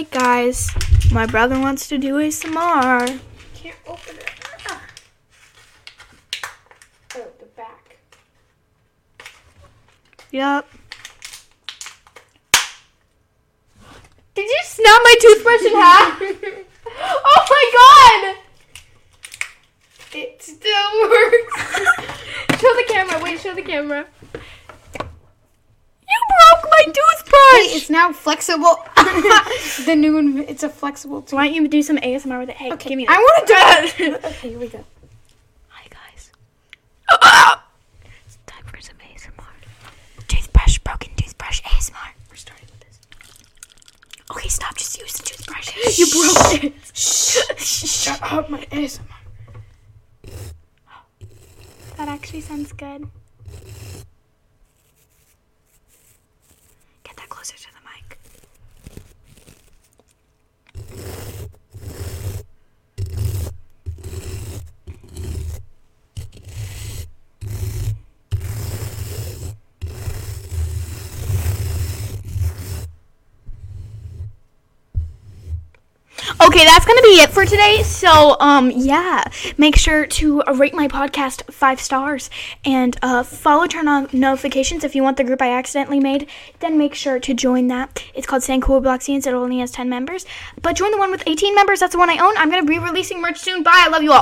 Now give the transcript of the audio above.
wait, guys. My brother wants to do ASMR. Can't open it. Ah. Oh, the back. Yup. Did you snap my toothbrush in half? oh my god! It still works. Show the camera. Wait, show the camera. You broke my toothbrush! It's now flexible. the new one, it's a flexible tool. Why don't you do some ASMR with it? Hey, give me that. I want to do it. okay, here we go. Hi guys. it's time for some ASMR. Toothbrush, broken toothbrush ASMR. We're starting with this. Okay, stop. Just use the toothbrush. you broke it. Shh. Shut up, my ASMR. That actually sounds good. Get that closer to the mic. Okay, that's gonna be it for today. So, um, yeah, make sure to rate my podcast five stars and uh, follow, turn on notifications if you want the group I accidentally made. Then make sure to join that. It's called San Cool Block Scenes. It only has ten members, but join the one with eighteen members. That's the one I own. I'm gonna be releasing merch soon. Bye. I love you all.